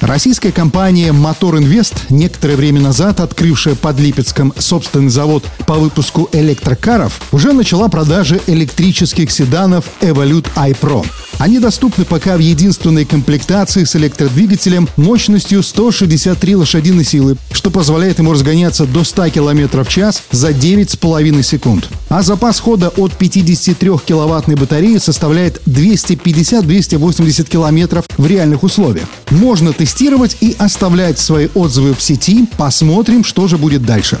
Российская компания «Мотор Инвест», некоторое время назад открывшая под Липецком собственный завод по выпуску электрокаров, уже начала продажи электрических седанов Evolute iPro. Они доступны пока в единственной комплектации с электродвигателем мощностью 163 лошадиной силы, что позволяет ему разгоняться до 100 км в час за 9,5 секунд. А запас хода от 53 киловаттной батареи составляет 250-280 километров в реальных условиях. Можно тестировать и оставлять свои отзывы в сети. Посмотрим, что же будет дальше.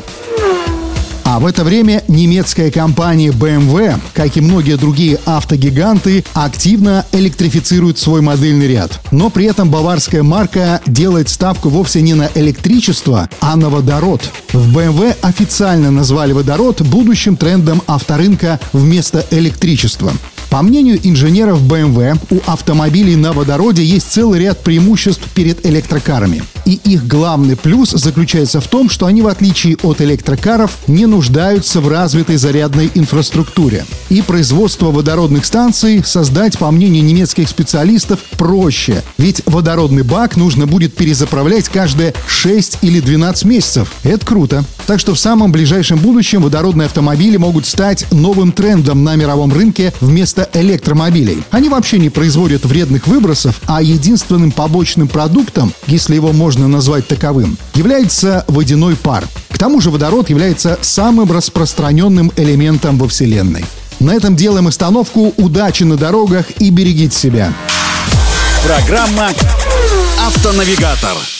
А в это время немецкая компания BMW, как и многие другие автогиганты, активно электрифицирует свой модельный ряд. Но при этом баварская марка делает ставку вовсе не на электричество, а на водород. В BMW официально назвали водород будущим трендом авторынка вместо электричества. По мнению инженеров BMW, у автомобилей на водороде есть целый ряд преимуществ перед электрокарами. И их главный плюс заключается в том, что они, в отличие от электрокаров, не нуждаются в развитой зарядной инфраструктуре. И производство водородных станций создать, по мнению немецких специалистов, проще. Ведь водородный бак нужно будет перезаправлять каждые 6 или 12 месяцев. Это круто. Так что в самом ближайшем будущем водородные автомобили могут стать новым трендом на мировом рынке вместо электромобилей. Они вообще не производят вредных выбросов, а единственным побочным продуктом, если его можно назвать таковым, является водяной пар. К тому же водород является самым распространенным элементом во Вселенной. На этом делаем остановку. Удачи на дорогах и берегите себя. Программа «Автонавигатор».